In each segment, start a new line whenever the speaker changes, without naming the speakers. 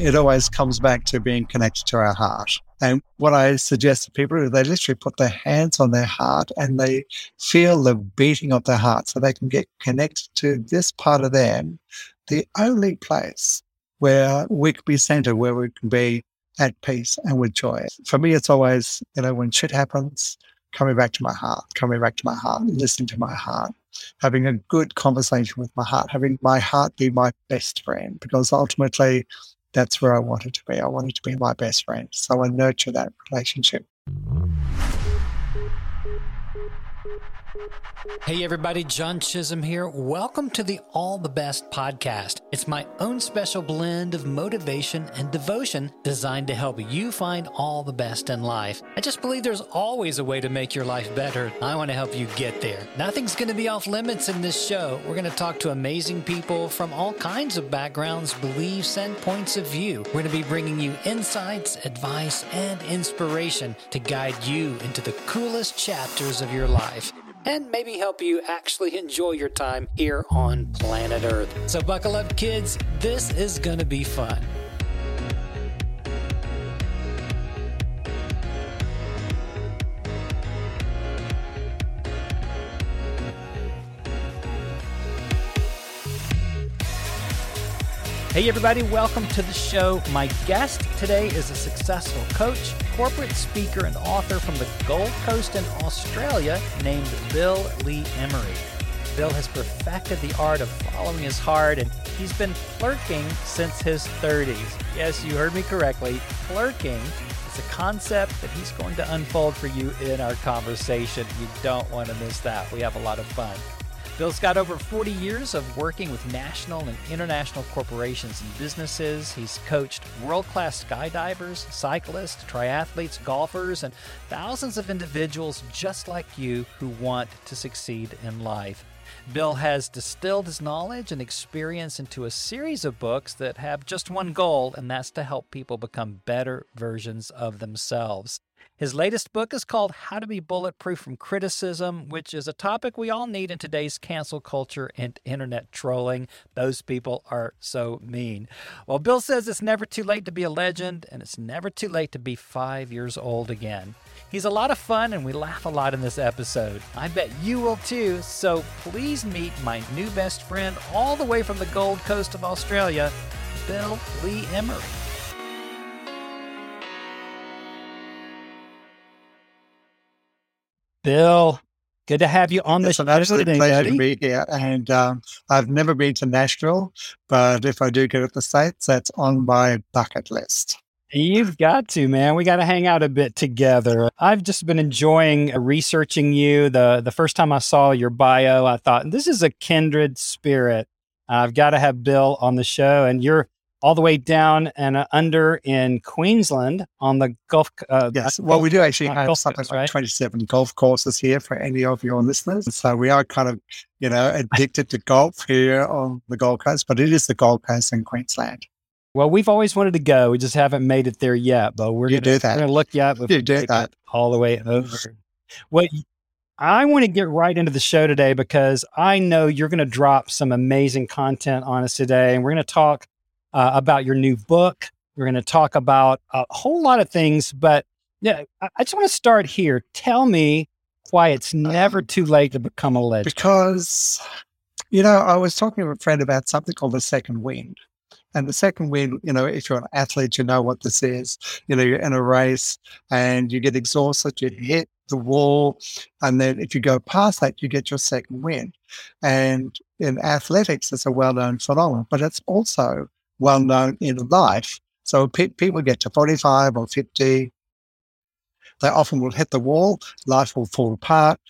it always comes back to being connected to our heart. And what I suggest to people is they literally put their hands on their heart and they feel the beating of their heart so they can get connected to this part of them, the only place where we can be centered, where we can be at peace and with joy. For me, it's always, you know, when shit happens, coming back to my heart, coming back to my heart, listening to my heart, having a good conversation with my heart, having my heart be my best friend, because ultimately that's where I want it to be. I want it to be my best friend. So I nurture that relationship.
Hey everybody, John Chisum here. Welcome to the All the Best podcast. It's my own special blend of motivation and devotion designed to help you find all the best in life. I just believe there's always a way to make your life better. I want to help you get there. Nothing's going to be off limits in this show. We're going to talk to amazing people from all kinds of backgrounds, beliefs, and points of view. We're going to be bringing you insights, advice, and inspiration to guide you into the coolest chapters of your life and maybe help you actually enjoy your time here on planet Earth. So, buckle up, kids. This is going to be fun. Hey, everybody, welcome to the show. My guest today is a successful coach, corporate speaker, and author from the Gold Coast in Australia named Bill Lee Emery. Bill has perfected the art of following his heart, and he's been plerking since his 30s. Yes, you heard me correctly. Plerking is a concept that he's going to unfold for you in our conversation. You don't want to miss that. We have a lot of fun. Bill's got over 40 years of working with national and international corporations and businesses. He's coached world class skydivers, cyclists, triathletes, golfers, and thousands of individuals just like you who want to succeed in life. Bill has distilled his knowledge and experience into a series of books that have just one goal, and that's to help people become better versions of themselves. His latest book is called How to Be Bulletproof from Criticism, which is a topic we all need in today's cancel culture and internet trolling. Those people are so mean. Well, Bill says it's never too late to be a legend, and it's never too late to be five years old again. He's a lot of fun, and we laugh a lot in this episode. I bet you will too, so please meet my new best friend all the way from the Gold Coast of Australia, Bill Lee Emery. Bill, good to have you on the
show. It's an absolute pleasure
buddy.
to be here. And um, I've never been to Nashville, but if I do get to the States, that's on my bucket list.
You've got to, man. We got to hang out a bit together. I've just been enjoying researching you. The the first time I saw your bio, I thought this is a kindred spirit. I've got to have Bill on the show, and you're all the way down and uh, under in Queensland on the Gulf. Uh,
Yes. Well, we do actually
uh,
have something
course,
like
right?
27 golf courses here for any of your listeners. So we are kind of, you know, addicted to golf here on the Gold Coast, but it is the Gold Coast in Queensland.
Well, we've always wanted to go. We just haven't made it there yet, but we're gonna,
do that.
We're gonna look you up.
You do that.
all the way over. Well, I want to get right into the show today because I know you're going to drop some amazing content on us today, and we're going to talk uh, about your new book. We're going to talk about a whole lot of things, but yeah, I, I just want to start here. Tell me why it's never too late to become a legend.
Because, you know, I was talking to a friend about something called the second wind. And the second wind, you know, if you're an athlete, you know what this is. You know, you're in a race and you get exhausted, you hit the wall. And then if you go past that, you get your second wind. And in athletics, it's a well known phenomenon, but it's also well known in life. So pe- people get to 45 or 50, they often will hit the wall, life will fall apart,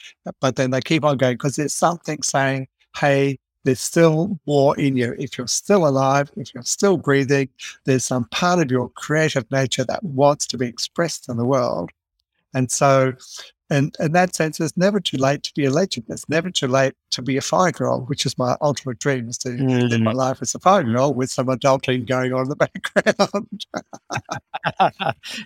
but then they keep on going because there's something saying, hey, there's still more in you. If you're still alive, if you're still breathing, there's some part of your creative nature that wants to be expressed in the world. And so, in, in that sense, it's never too late to be a legend. It's never too late to be a five year old, which is my ultimate dream is to mm. live my life as a five year old with some adulting going on in the background.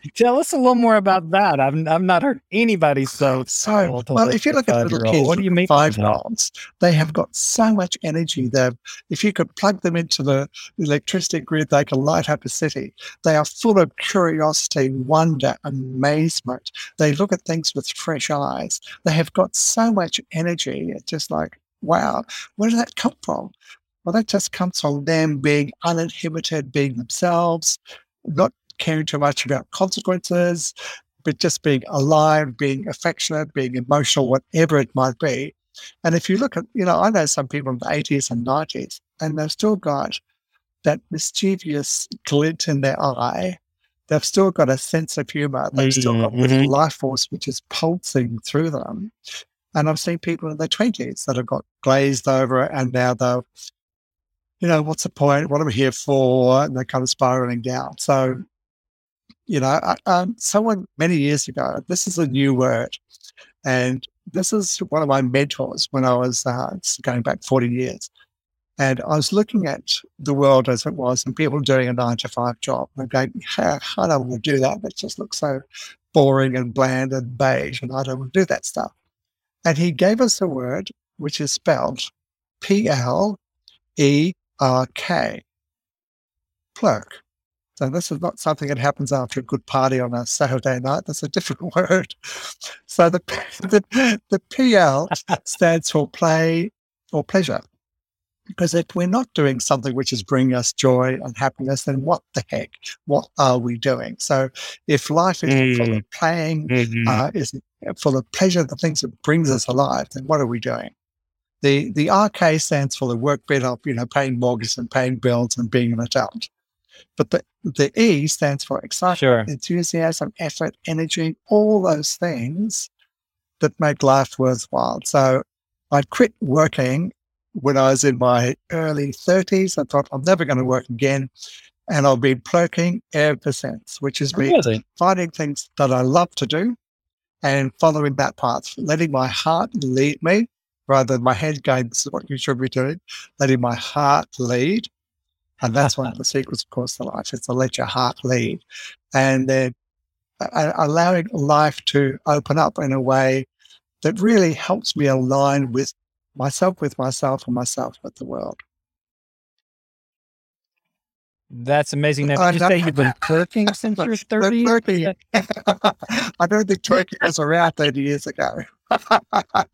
Tell us a little more about that. I've, I've not heard anybody so.
So, well, if you look at little kids, what do you mean? Five year olds, they have got so much energy. They if you could plug them into the electricity grid, they can light up a city. They are full of curiosity, wonder, amazement. They look at things with fresh eyes. They have got so much energy. It's just like, wow, where did that come from? Well, that just comes from them being uninhibited, being themselves, not caring too much about consequences, but just being alive, being affectionate, being emotional, whatever it might be. And if you look at, you know, I know some people in the 80s and 90s, and they've still got that mischievous glint in their eye. They've still got a sense of humor. They've mm-hmm. still got mm-hmm. life force which is pulsing through them. And I've seen people in their 20s that have got glazed over and now they're, you know, what's the point? What am I here for? And they're kind of spiraling down. So, you know, I, um, someone many years ago, this is a new word. And this is one of my mentors when I was uh, going back 40 years. And I was looking at the world as it was and people doing a nine to five job. And I'm going, I don't want to do that. It just looks so boring and bland and beige. And I don't want to do that stuff. And he gave us a word which is spelled P L E R K, plerk. So this is not something that happens after a good party on a Saturday night. That's a different word. So the the, the PL stands for play or pleasure. Because if we're not doing something which is bringing us joy and happiness, then what the heck? What are we doing? So if life is mm. full of playing, mm-hmm. uh, is full the pleasure, the things that brings us alive, then what are we doing? The the RK stands for the work bit of, you know, paying mortgages and paying bills and being an adult. But the, the E stands for excitement, sure. enthusiasm, effort, energy, all those things that make life worthwhile. So I quit working when I was in my early 30s. I thought I'm never going to work again. And I've been plerking ever since, which is oh, been really? finding things that I love to do and following that path, letting my heart lead me rather than my head going, this is what you should be doing, letting my heart lead and that's one of the secrets, of course, to life is to let your heart lead and then uh, allowing life to open up in a way that really helps me align with myself with myself and myself with the world.
That's amazing. Now, did you say you've been twerking since you're 30?
I don't think twerking was around 30 years ago.
I,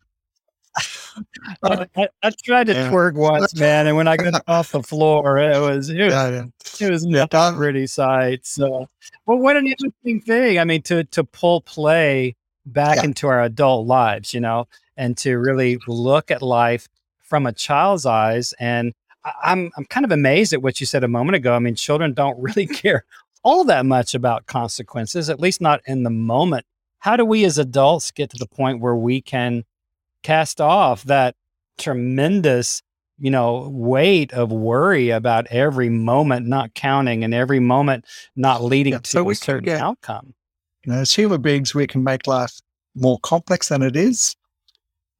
I, tried to yeah. twerk once, man, and when I got off the floor, it was it was, yeah, yeah. It was not a pretty sight. So, well, what an interesting thing. I mean, to to pull play back into our adult lives, you know, and to really look at life from a child's eyes. And I, I'm I'm kind of amazed at what you said a moment ago. I mean, children don't really care all that much about consequences, at least not in the moment. How do we as adults get to the point where we can cast off that tremendous you know weight of worry about every moment not counting and every moment not leading yeah, to so a certain get, outcome
you know as human beings we can make life more complex than it is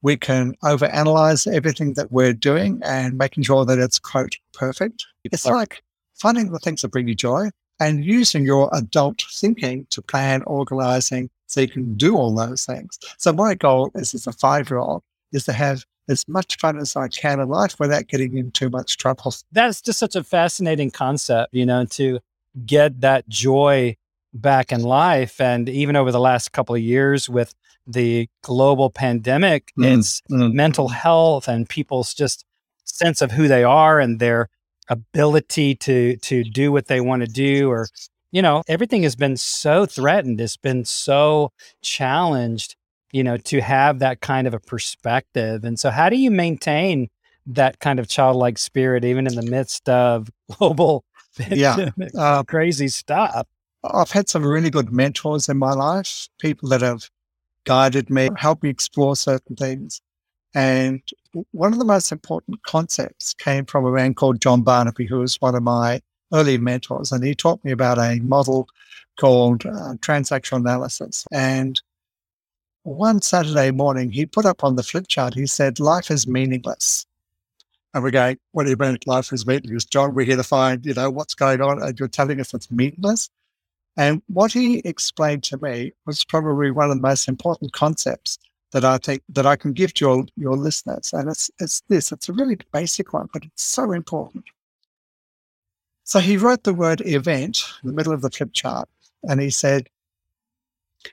we can overanalyze everything that we're doing and making sure that it's quote perfect it's like finding the things that bring you joy and using your adult thinking to plan organizing so you can do all those things. So my goal is as a five year old is to have as much fun as I can in life without getting in too much trouble.
That's just such a fascinating concept, you know, to get that joy back in life. And even over the last couple of years with the global pandemic, mm, it's mm. mental health and people's just sense of who they are and their ability to to do what they want to do or you know, everything has been so threatened. It's been so challenged, you know, to have that kind of a perspective. And so, how do you maintain that kind of childlike spirit, even in the midst of global, yeah, uh, crazy stuff?
I've had some really good mentors in my life, people that have guided me, helped me explore certain things. And one of the most important concepts came from a man called John Barnaby, who was one of my early mentors, and he taught me about a model called uh, transactional analysis. And one Saturday morning, he put up on the flip chart, he said, Life is meaningless. And we're going, What do you mean life is meaningless? John, we're here to find, you know, what's going on. And you're telling us it's meaningless. And what he explained to me was probably one of the most important concepts that I think that I can give to your, your listeners. And it's, it's this, it's a really basic one, but it's so important. So he wrote the word event in the middle of the flip chart and he said,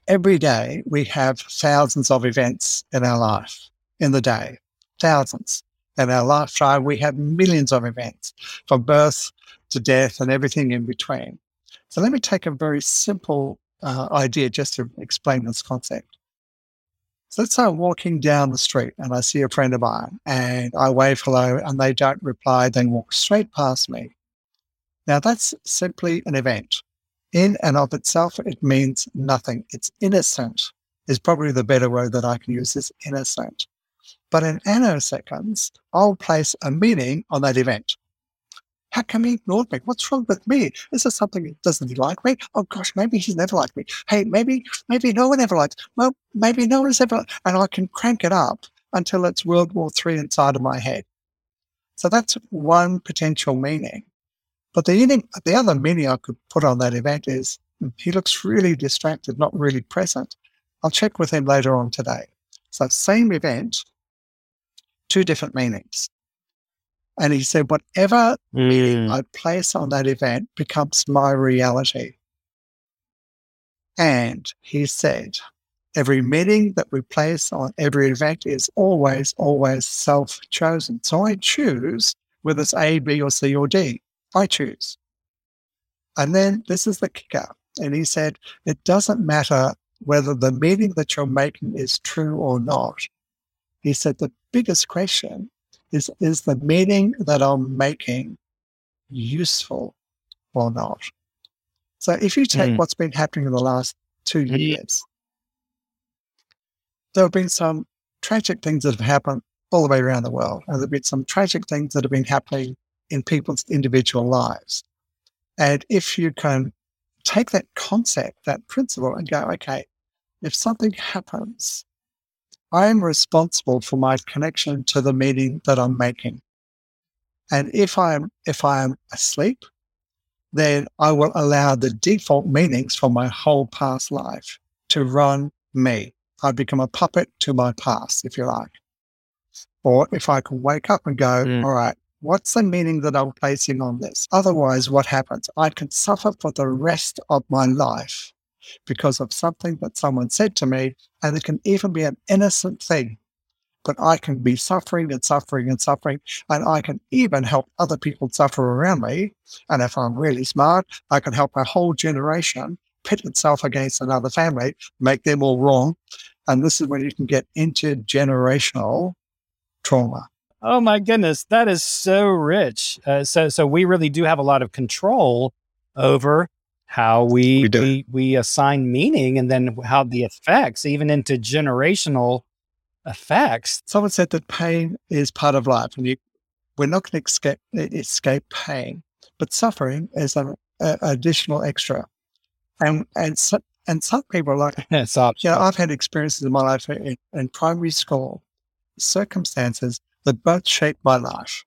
every day we have thousands of events in our life in the day, thousands. In our lifetime, we have millions of events from birth to death and everything in between. So let me take a very simple uh, idea just to explain this concept. So let's say I'm walking down the street and I see a friend of mine and I wave hello and they don't reply, they walk straight past me. Now that's simply an event. In and of itself, it means nothing. It's innocent, is probably the better word that I can use is innocent. But in nanoseconds, I'll place a meaning on that event. How come he ignored me? What's wrong with me? Is there something? Doesn't he like me? Oh gosh, maybe he's never liked me. Hey, maybe maybe no one ever liked. Well, maybe no one has ever. And I can crank it up until it's World War Three inside of my head. So that's one potential meaning. But the the other meaning I could put on that event is hmm, he looks really distracted, not really present. I'll check with him later on today. So same event, two different meanings. And he said, whatever mm. meaning I place on that event becomes my reality. And he said, every meaning that we place on every event is always, always self chosen. So I choose whether it's A, B, or C, or D. I choose. And then this is the kicker. And he said, it doesn't matter whether the meaning that you're making is true or not. He said, the biggest question is is the meaning that I'm making useful or not? So if you take mm. what's been happening in the last two mm-hmm. years, there have been some tragic things that have happened all the way around the world. And there have been some tragic things that have been happening in people's individual lives. And if you can take that concept, that principle, and go, okay, if something happens I am responsible for my connection to the meaning that I'm making. And if I am if I am asleep, then I will allow the default meanings from my whole past life to run me. I become a puppet to my past, if you like. Or if I can wake up and go, mm. all right, what's the meaning that I'm placing on this? Otherwise, what happens? I can suffer for the rest of my life because of something that someone said to me. And it can even be an innocent thing, but I can be suffering and suffering and suffering. And I can even help other people suffer around me. And if I'm really smart, I can help a whole generation pit itself against another family, make them all wrong. And this is when you can get intergenerational trauma.
Oh my goodness, that is so rich. Uh, so, so we really do have a lot of control over how we, we, we, we assign meaning and then how the effects, even into generational effects.
Someone said that pain is part of life and you, we're not going to escape, escape pain, but suffering is an additional extra. And, and, so, and some people are like,
yeah,
you know, I've had experiences in my life in, in primary school, circumstances that both shaped my life.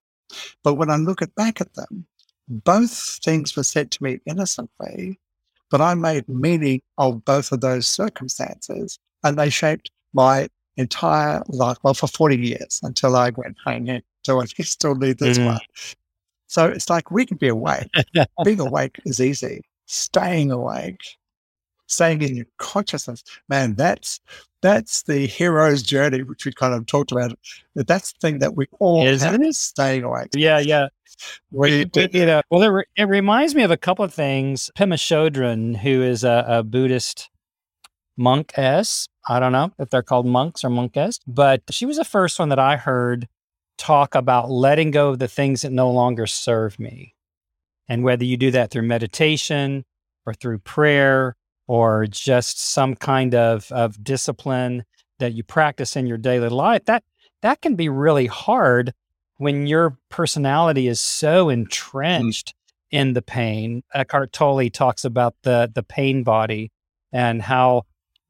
But when I look at back at them, both things were said to me innocently, but I made meaning of both of those circumstances and they shaped my entire life, well, for 40 years until I went, hang in, so I still need this mm. one. So it's like we can be awake. Being awake is easy. Staying awake, staying in your consciousness, man, that's that's the hero's journey, which we kind of talked about. That's the thing that we all Isn't have, staying awake.
Yeah, yeah. We, you know, well, it, re- it reminds me of a couple of things. Pema Chodron, who is a, a Buddhist monk s. I don't know if they're called monks or monkess, but she was the first one that I heard talk about letting go of the things that no longer serve me. And whether you do that through meditation or through prayer or just some kind of, of discipline that you practice in your daily life, that that can be really hard when your personality is so mm. entrenched mm. in the pain. Eckhart Tolle talks about the the pain body and how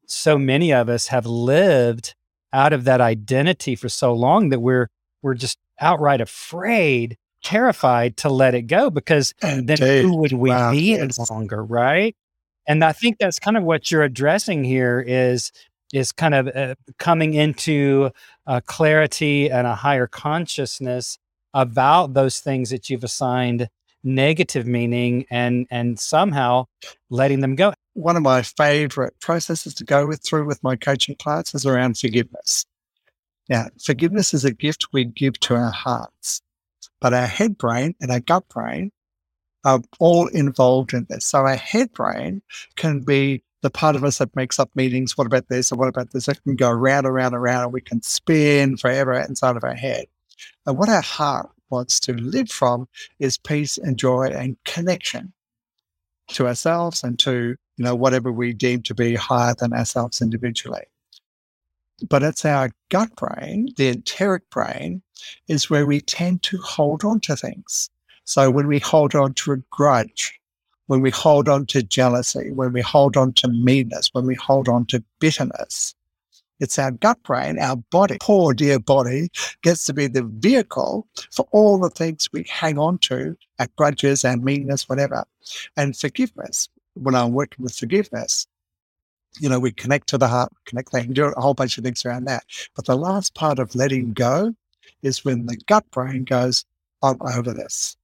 so many of us have lived out of that identity for so long that we're we're just outright afraid, terrified to let it go because then
Dave,
who would we
wow,
be
yes.
longer, right? And I think that's kind of what you're addressing here is is kind of uh, coming into clarity and a higher consciousness about those things that you've assigned negative meaning and and somehow letting them go.
one of my favorite processes to go with through with my coaching clients is around forgiveness. Now, forgiveness is a gift we give to our hearts, but our head brain and our gut brain are all involved in this. So our head brain can be the part of us that makes up meanings. What about this? And what about this? It can go around, around, around, and we can spin forever inside of our head. And what our heart wants to live from is peace and joy and connection to ourselves and to you know whatever we deem to be higher than ourselves individually but it's our gut brain the enteric brain is where we tend to hold on to things so when we hold on to a grudge when we hold on to jealousy when we hold on to meanness when we hold on to bitterness it's our gut brain, our body, poor dear body, gets to be the vehicle for all the things we hang on to, our grudges, our meanness, whatever. And forgiveness, when I'm working with forgiveness, you know, we connect to the heart, connect that, do a whole bunch of things around that. But the last part of letting go is when the gut brain goes, I'm over this.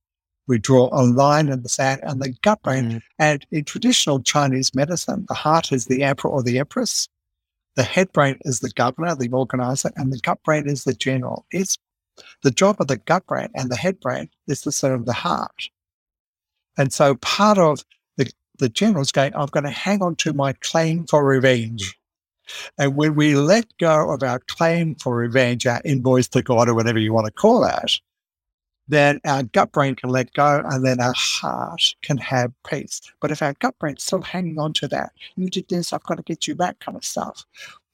We draw a line in the sand and the gut brain.
Mm.
And in traditional Chinese medicine, the heart is the emperor or the empress. The head brain is the governor, the organizer, and the gut brain is the general. It's the job of the gut brain and the head brain is to serve the heart. And so part of the, the general is going, I'm going to hang on to my claim for revenge. And when we let go of our claim for revenge, our invoice to God, or whatever you want to call that, then our gut brain can let go and then our heart can have peace. But if our gut brain's still hanging on to that, you did this, I've got to get you back kind of stuff,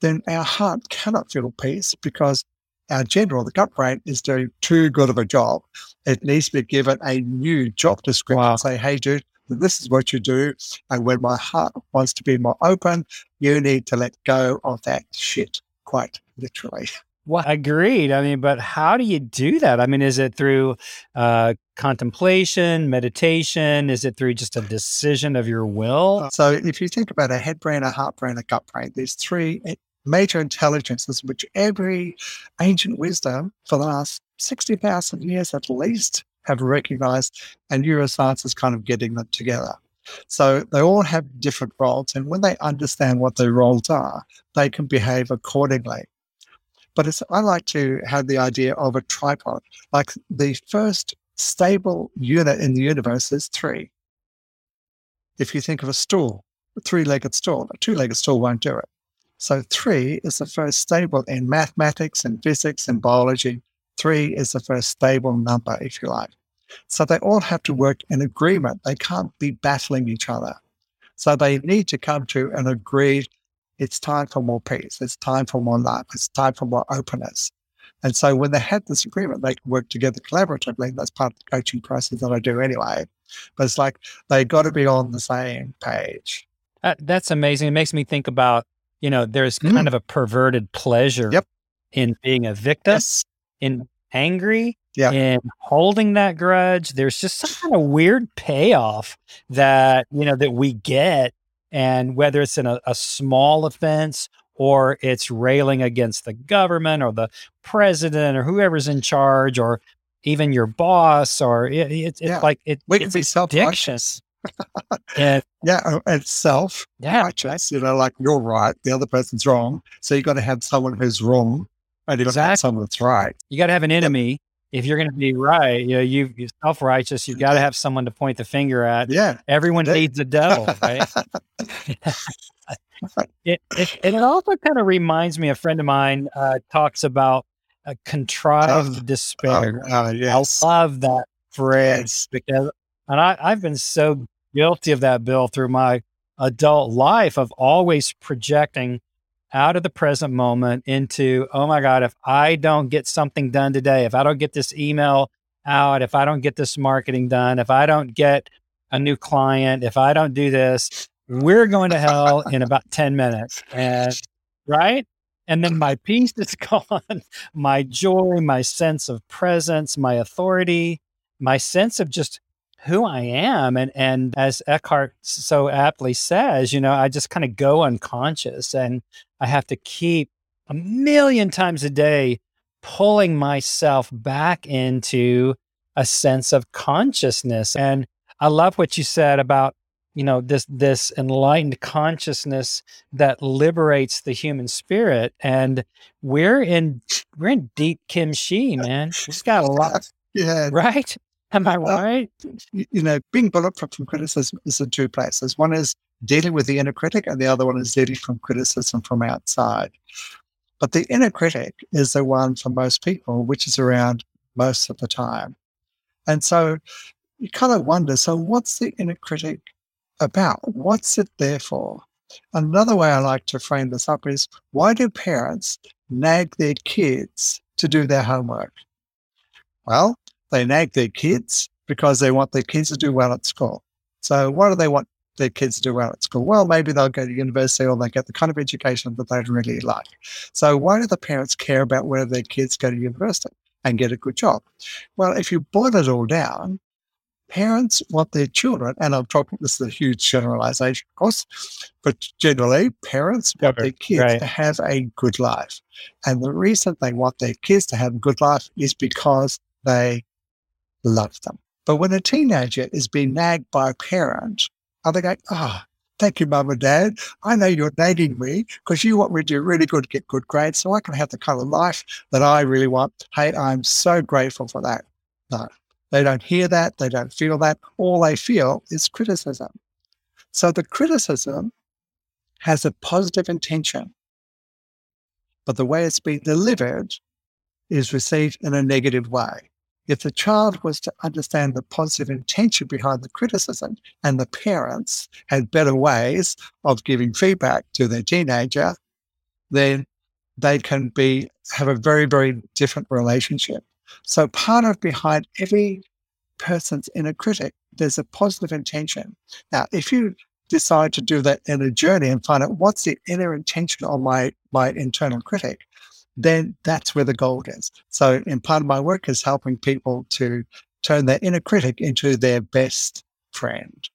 then our heart cannot feel peace because our general, the gut brain, is doing too good of a job. It needs to be given a new job description.
Wow.
Say, hey, dude, this is what you do. And when my heart wants to be more open, you need to let go of that shit, quite literally.
Well, agreed. I mean, but how do you do that? I mean, is it through uh, contemplation, meditation? Is it through just a decision of your will?
So if you think about a head brain, a heart brain, a gut brain, there's three eh, major intelligences which every ancient wisdom for the last 60,000 years at least have recognized, and neuroscience is kind of getting them together. So they all have different roles, and when they understand what their roles are, they can behave accordingly. But it's, I like to have the idea of a tripod. Like the first stable unit in the universe is three. If you think of a stool, a three legged stool, a two legged stool won't do it. So three is the first stable in mathematics and physics and biology. Three is the first stable number, if you like. So they all have to work in agreement. They can't be battling each other. So they need to come to an agreed it's time for more peace. It's time for more love. It's time for more openness. And so when they had this agreement, they can work together collaboratively. That's part of the coaching process that I do anyway. But it's like they got to be on the same page.
Uh, that's amazing. It makes me think about, you know, there's
Mm.
kind of a perverted pleasure
Yep.
in being a victim,
Yes.
in angry,
Yeah.
in holding that grudge. There's just some kind of weird payoff that, you know, that we get. And whether it's in a, a small offense or it's railing against the government or the president or whoever's in charge or even your boss or it, it's it's
Yeah.
like it,
We can
it's
be self
addiction.
righteous.
And
Yeah. uh, And self
yeah,
righteous. You know, like you're right, the other person's wrong. So you've got to have someone who's wrong and you got to have
Exactly.
someone that's right.
you got to have an enemy if you're going to be right. You know, you, you're self righteous. You've got to have someone to point the finger at.
Yeah.
Everyone
That-
needs a devil, right? it, it, and it also kind of reminds me. A friend of mine uh, talks about a contrived
Oh,
despair.
Oh, uh, yes.
I love that phrase because, and I, I've been so guilty of that, Bill, through my adult life of always projecting out of the present moment into, oh my God, if I don't get something done today, if I don't get this email out, if I don't get this marketing done, if I don't get a new client, if I don't do this, we're going to hell in about 10 minutes. And right. And then my peace is gone, my joy, my sense of presence, my authority, my sense of just who I am. And and as Eckhart so aptly says, you know, I just kind of go unconscious and I have to keep a million times a day pulling myself back into a sense of consciousness. And I love what you said about you know this this enlightened consciousness that liberates the human spirit and we're in we're in deep kimchi man we've got a lot
yeah
right am i uh, right
you know being bulletproof from criticism is in two places one is dealing with the inner critic and the other one is dealing from criticism from outside but the inner critic is the one for most people which is around most of the time and so you kind of wonder so what's the inner critic about? What's it there for? Another way I like to frame this up is why do parents nag their kids to do their homework? Well, they nag their kids because they want their kids to do well at school. So, why do they want their kids to do well at school? Well, maybe they'll go to university or they get the kind of education that they'd really like. So, why do the parents care about whether their kids go to university and get a good job? Well, if you boil it all down, parents want their children, and I'm talking, this is a huge generalization, of course, but generally, parents want their kids right. to have a good life. And the reason they want their kids to have a good life is because they love them. But when a teenager is being nagged by a parent, are they going, ah, oh, thank you, mum and dad. I know you're nagging me because you want me to do really good, get good grades so I can have the kind of life that I really want. Hey, I'm so grateful for that. No, they don't hear that, they don't feel that. All they feel is criticism. So the criticism has a positive intention, but the way it's being delivered is received in a negative way. If the child was to understand the positive intention behind the criticism and the parents had better ways of giving feedback to their teenager, then they can be have a very, very different relationship. So part of behind every person's inner critic, there's a positive intention. Now, if you decide to do that inner journey and find out what's the inner intention of my my internal critic, then that's where the gold is. So, in part of my work is helping people to turn their inner critic into their best friend,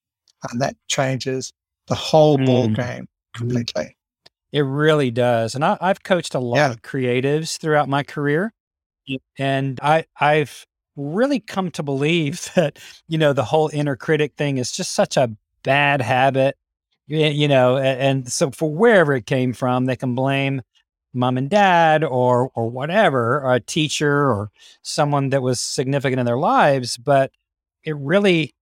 and that changes the whole mm. ball game completely.
It really does, and I, have coached a lot yeah. of creatives throughout my career, and I I've really come to believe that, you know, the whole inner critic thing is just such a bad habit, you know, and so for wherever it came from, they can blame mom and dad or or whatever, or a teacher or someone that was significant in their lives, but it really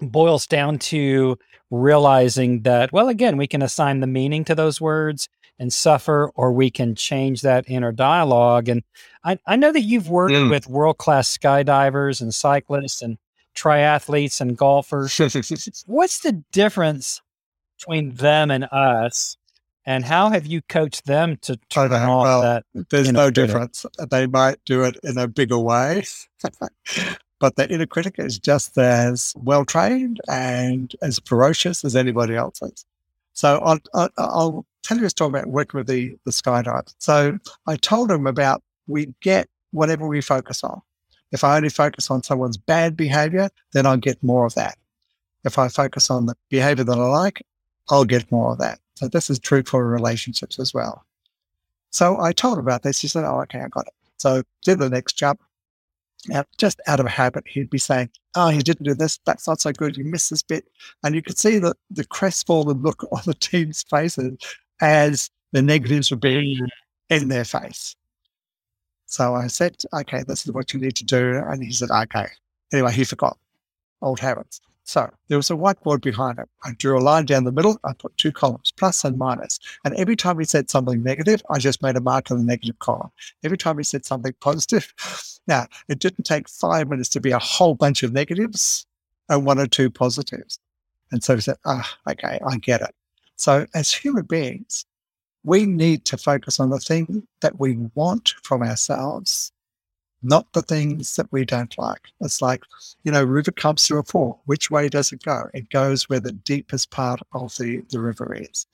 boils down to realizing that well again we can assign the meaning to those words and suffer, or we can change that inner dialogue. And I, I know that you've worked mm. with world class skydivers and cyclists and triathletes and golfers. What's the difference between them and us? And how have you coached them to turn off well, that?
There's no difference. They might do it in a bigger way, but the inner critic is just as well trained and as ferocious as anybody else is. So I'll, I'll, I'll tell you a story about working with the, the skydive. So I told him about we get whatever we focus on. If I only focus on someone's bad behavior, then I'll get more of that. If I focus on the behavior that I like, I'll get more of that. So this is true for relationships as well. So I told him about this. He said, Oh, okay, I got it. So did the next jump. Now, just out of habit, he'd be saying, Oh, he didn't do this. That's not so good. You missed this bit. And you could see the, the crestfallen look on the team's faces as the negatives were being in their face. So I said, Okay, this is what you need to do. And he said, Okay. Anyway, he forgot old habits. So there was a whiteboard behind it. I drew a line down the middle. I put two columns, plus and minus. And every time he said something negative, I just made a mark in the negative column. Every time he said something positive, now it didn't take five minutes to be a whole bunch of negatives and one or two positives. And so he said, ah, okay, I get it. So as human beings, we need to focus on the thing that we want from ourselves not the things that we don't like. It's like, you know, river comes through a fork. Which way does it go? It goes where the deepest part of the, the river is.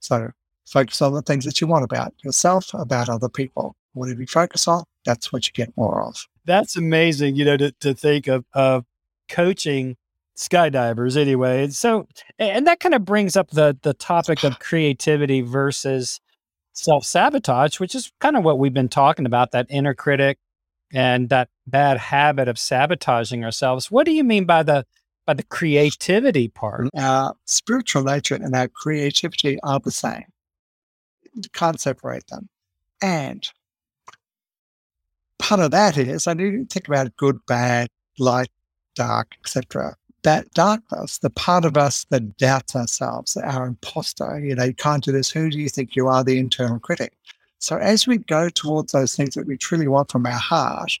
So focus on the things that you want about yourself, about other people. Whatever you focus on, that's what you get more of.
That's amazing, you know, to, to think of, of coaching skydivers anyway. And so, and that kind of brings up the, the topic of creativity versus self sabotage, which is kind of what we've been talking about that inner critic and that bad habit of sabotaging ourselves. What do you mean by the by the creativity part?
Our spiritual nature and our creativity are the same. You can't separate them. And part of that is I to think about good, bad, light, dark, etc. That darkness, the part of us that doubts ourselves, our imposter, you know, you can't do this. Who do you think you are? The internal critic. So as we go towards those things that we truly want from our heart,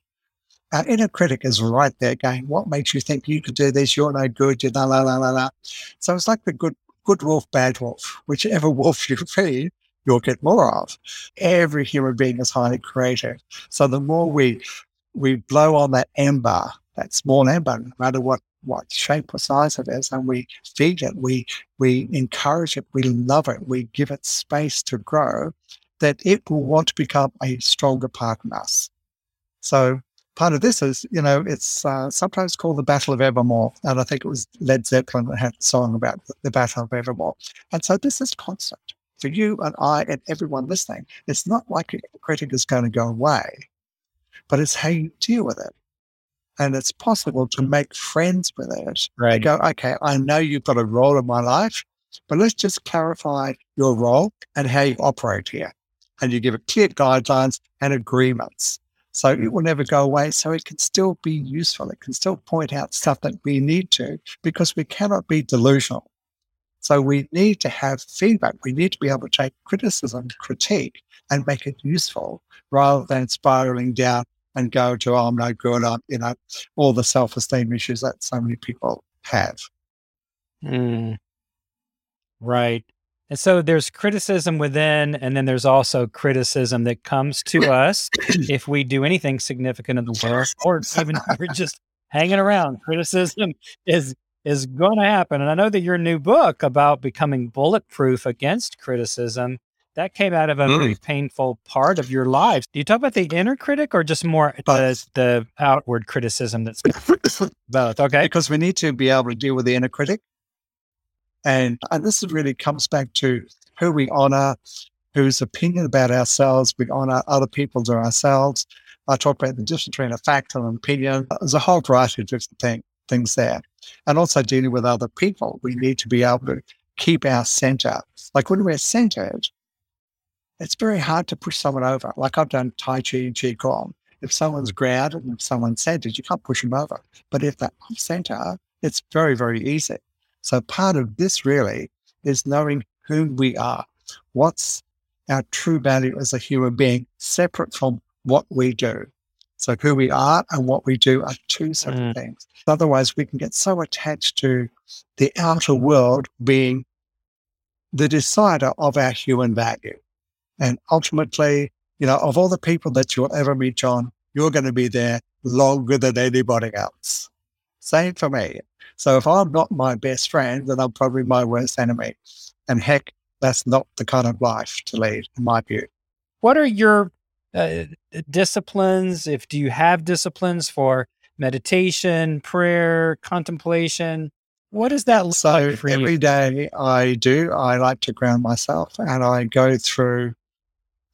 our inner critic is right there going, What makes you think you could do this? You're no good, you're la la la la la. So it's like the good good wolf, bad wolf. Whichever wolf you feed, you'll get more of. Every human being is highly creative. So the more we we blow on that ember, that small ember, no matter what what shape or size it is, and we feed it, we we encourage it, we love it, we give it space to grow, that it will want to become a stronger part of us. So part of this is, you know, it's uh, sometimes called the Battle of Evermore. And I think it was Led Zeppelin that had a song about the Battle of Evermore. And so this is constant for you and I and everyone listening. It's not like a critic is going to go away, but it's how you deal with it. And it's possible to make friends with it.
Right.
go, okay, I know you've got a role in my life, but let's just clarify your role and how you operate here and you give it clear guidelines and agreements. So it will never go away. So it can still be useful. It can still point out stuff that we need to because we cannot be delusional. So we need to have feedback. We need to be able to take criticism, critique, and make it useful rather than spiraling down and go to, oh, I'm no good. I'm, you know, all the self esteem issues that so many people have.
Mm. Right. And so there's criticism within, and then there's also criticism that comes to us if we do anything significant in the world, or even if we're just hanging around. Criticism is is going to happen. And I know that your new book about becoming bulletproof against criticism that came out of a mm. very painful part of your life. Do you talk about the inner critic or just more the, the outward criticism that's both? Okay,
because we need to be able to deal with the inner critic and, and this really comes back to who we honor, whose opinion about ourselves we honor other people to ourselves. I talk about the difference between a fact and an opinion. There's a whole variety of different thing, things there. And also dealing with other people, we need to be able to keep our center. Like when we're centered, it's very hard to push someone over. Like I've done Tai Chi and Qigong. If someone's grounded and if someone's centered, you can't push them over. But if they're off center, it's very, very easy. So part of this really is knowing who we are. What's our true value as a human being, separate from what we do. So who we are and what we do are two separate mm. things. Otherwise, we can get so attached to the outer world being the decider of our human value. And ultimately, you know, of all the people that you'll ever meet, John, you're going to be there longer than anybody else. Same for me. So if I'm not my best friend, then I'm probably my worst enemy. And heck, that's not the kind of life to lead, in my view.
What are your uh, disciplines? If do you have disciplines for meditation, prayer, contemplation? What does that look
so
like for
every day I do. I like to ground myself, and I go through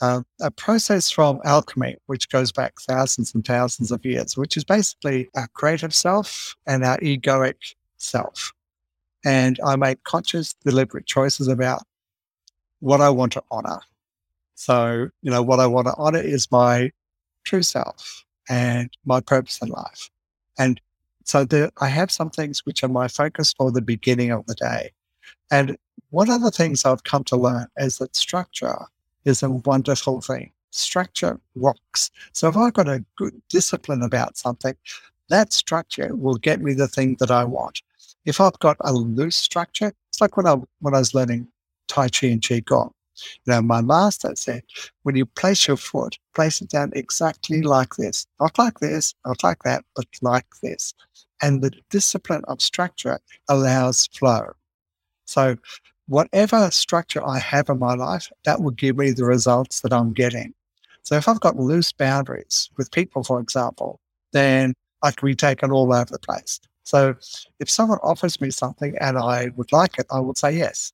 uh, a process from alchemy, which goes back thousands and thousands of years, which is basically our creative self and our egoic self. And I make conscious, deliberate choices about what I want to honor. So, you know, what I want to honor is my true self and my purpose in life. And so I have some things which are my focus for the beginning of the day. And one of the things I've come to learn is that structure is a wonderful thing. Structure works. So if I've got a good discipline about something, that structure will get me the thing that I want. If I've got a loose structure, it's like when I when I was learning Tai Chi and Qigong. You know, my master said, when you place your foot, place it down exactly like this, not like this, not like that, but like this. And the discipline of structure allows flow. So, whatever structure I have in my life, that will give me the results that I'm getting. So, if I've got loose boundaries with people, for example, then I can be taken all over the place. So, if someone offers me something and I would like it, I would say yes.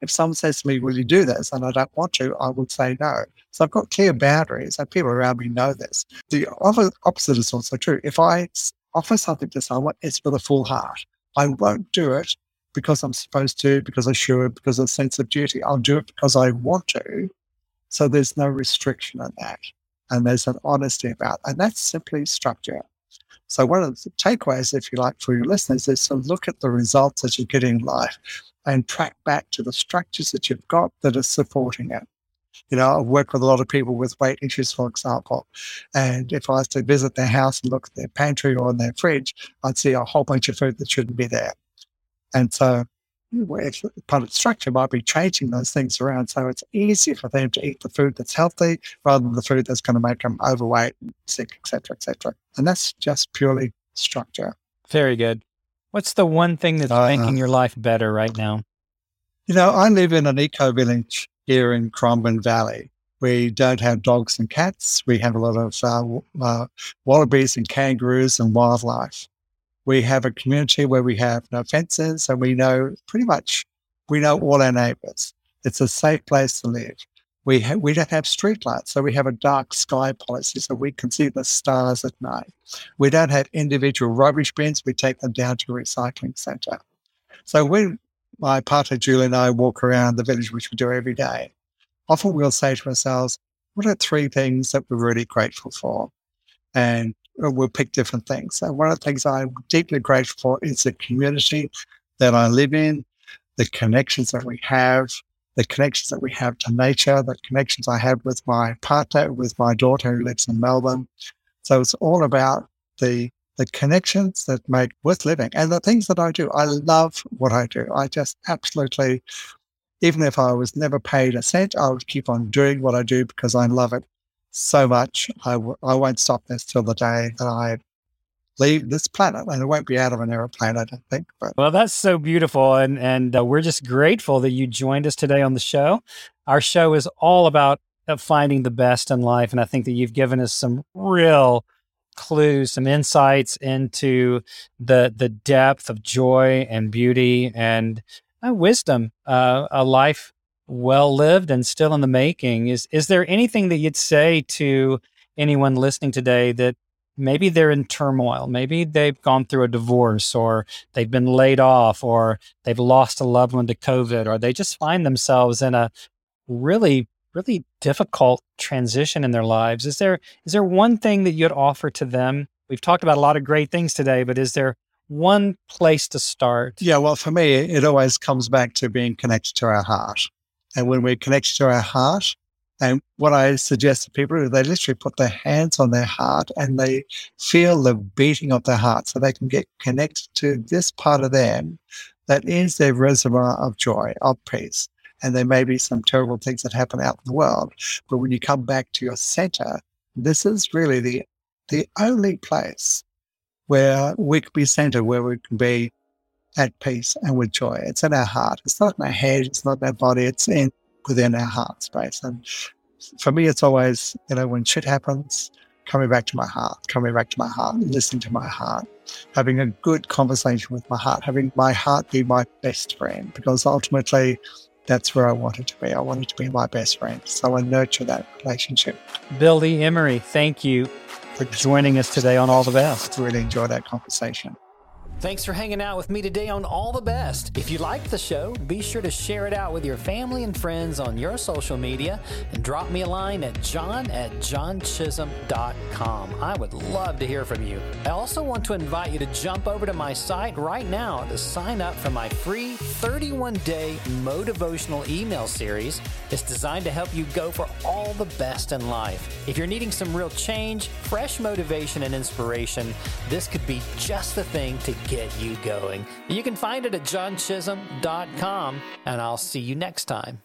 If someone says to me, Will you do this? and I don't want to, I would say no. So I've got clear boundaries, and people around me know this. The opposite is also true. If I offer something to someone, it's with a full heart. I won't do it because I'm supposed to, because I should, because of a sense of duty. I'll do it because I want to. So there's no restriction in that. And there's an honesty about. And that's simply structure. So one of the takeaways, if you like, for your listeners is to look at the results that you get in life and track back to the structures that you've got that are supporting it. You know, I've worked with a lot of people with weight issues, for example. And if I was to visit their house and look at their pantry or in their fridge, I'd see a whole bunch of food that shouldn't be there. And so part of structure might be changing those things around so it's easier for them to eat the food that's healthy rather than the food that's going to make them overweight, sick, etc., etc. And that's just purely structure.
Very good. What's the one thing that's uh, making your life better right now?
You know, I live in an eco village here in Currumbin Valley. We don't have dogs and cats. We have a lot of uh, uh, wallabies and kangaroos and wildlife. We have a community where we have no fences and we know pretty much, we know all our neighbors. It's a safe place to live. We, ha- we don't have streetlights, so we have a dark sky policy so we can see the stars at night. We don't have individual rubbish bins, we take them down to a recycling centre. So when my partner Julie and I walk around the village, which we do every day, often we'll say to ourselves, what are three things that we're really grateful for? And Uh, we'll pick different things. And one of the things I'm deeply grateful for is the community that I live in, the connections that we have, the connections that we have to nature, the connections I have with my partner, with my daughter who lives in Melbourne. So it's all about the the connections that make worth living and the things that I do. I love what I do. I just absolutely, even if I was never paid a cent, I would keep on doing what I do because I love it so much. I w- I won't stop this till the day that I leave this planet, and it won't be out of an airplane, I don't think. But
well, that's so beautiful, and and uh, we're just grateful that you joined us today on the show. Our show is all about uh, finding the best in life, and I think that you've given us some real clues, some insights into the the depth of joy and beauty and uh, wisdom, uh, a life well lived and still in the making. Is is there anything that you'd say to anyone listening today that maybe they're in turmoil. Maybe they've gone through a divorce or they've been laid off or they've lost a loved one to COVID or they just find themselves in a really, really difficult transition in their lives. Is there is there one thing that you'd offer to them? We've talked about a lot of great things today, but is there one place to start?
Yeah, well, for me, it always comes back to being connected to our heart. And when we're connected to our heart, and what I suggest to people is they literally put their hands on their heart and they feel the beating of their heart so they can get connected to this part of them that is their reservoir of joy, of peace. And there may be some terrible things that happen out in the world. But when you come back to your center, this is really the the only place where we can be centered, where we can be at peace and with joy. It's in our heart. It's not in our head. It's not in our body. It's in within our heart space. And for me, it's always, you know, when shit happens, coming back to my heart, coming back to my heart, listening to my heart, having a good conversation with my heart, having my heart be my best friend, because ultimately that's where I wanted to be. I wanted to be my best friend. So I nurture that relationship.
Bill Lee Emery, thank you for joining us today on All the Best.
Really enjoyed that conversation.
Thanks for hanging out with me today on All the Best. If you liked the show, be sure to share it out with your family and friends on your social media and drop me a line at john at johnchisum.com. I would love to hear from you. I also want to invite you to jump over to my site right now to sign up for my free 31 day motivational email series. It's designed to help you go for all the best in life. If you're needing some real change, fresh motivation, and inspiration, this could be just the thing to get you going. You can find it at johnchisum.com, and I'll see you next time.